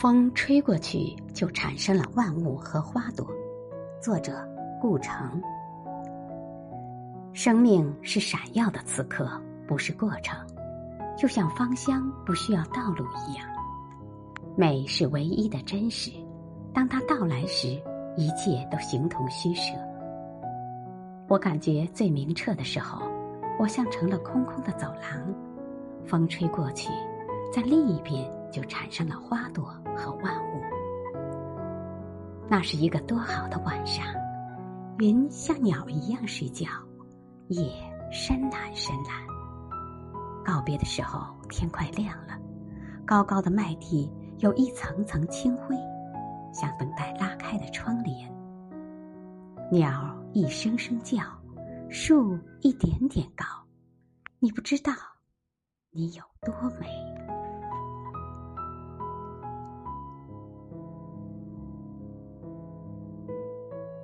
风吹过去，就产生了万物和花朵。作者：顾城。生命是闪耀的此刻，不是过程，就像芳香不需要道路一样。美是唯一的真实，当它到来时，一切都形同虚设。我感觉最明澈的时候，我像成了空空的走廊，风吹过去，在另一边就产生了花朵。和万物，那是一个多好的晚上，云像鸟一样睡觉，夜深蓝深蓝。告别的时候，天快亮了，高高的麦地有一层层清灰，像等待拉开的窗帘。鸟一声声叫，树一点点高，你不知道，你有多美。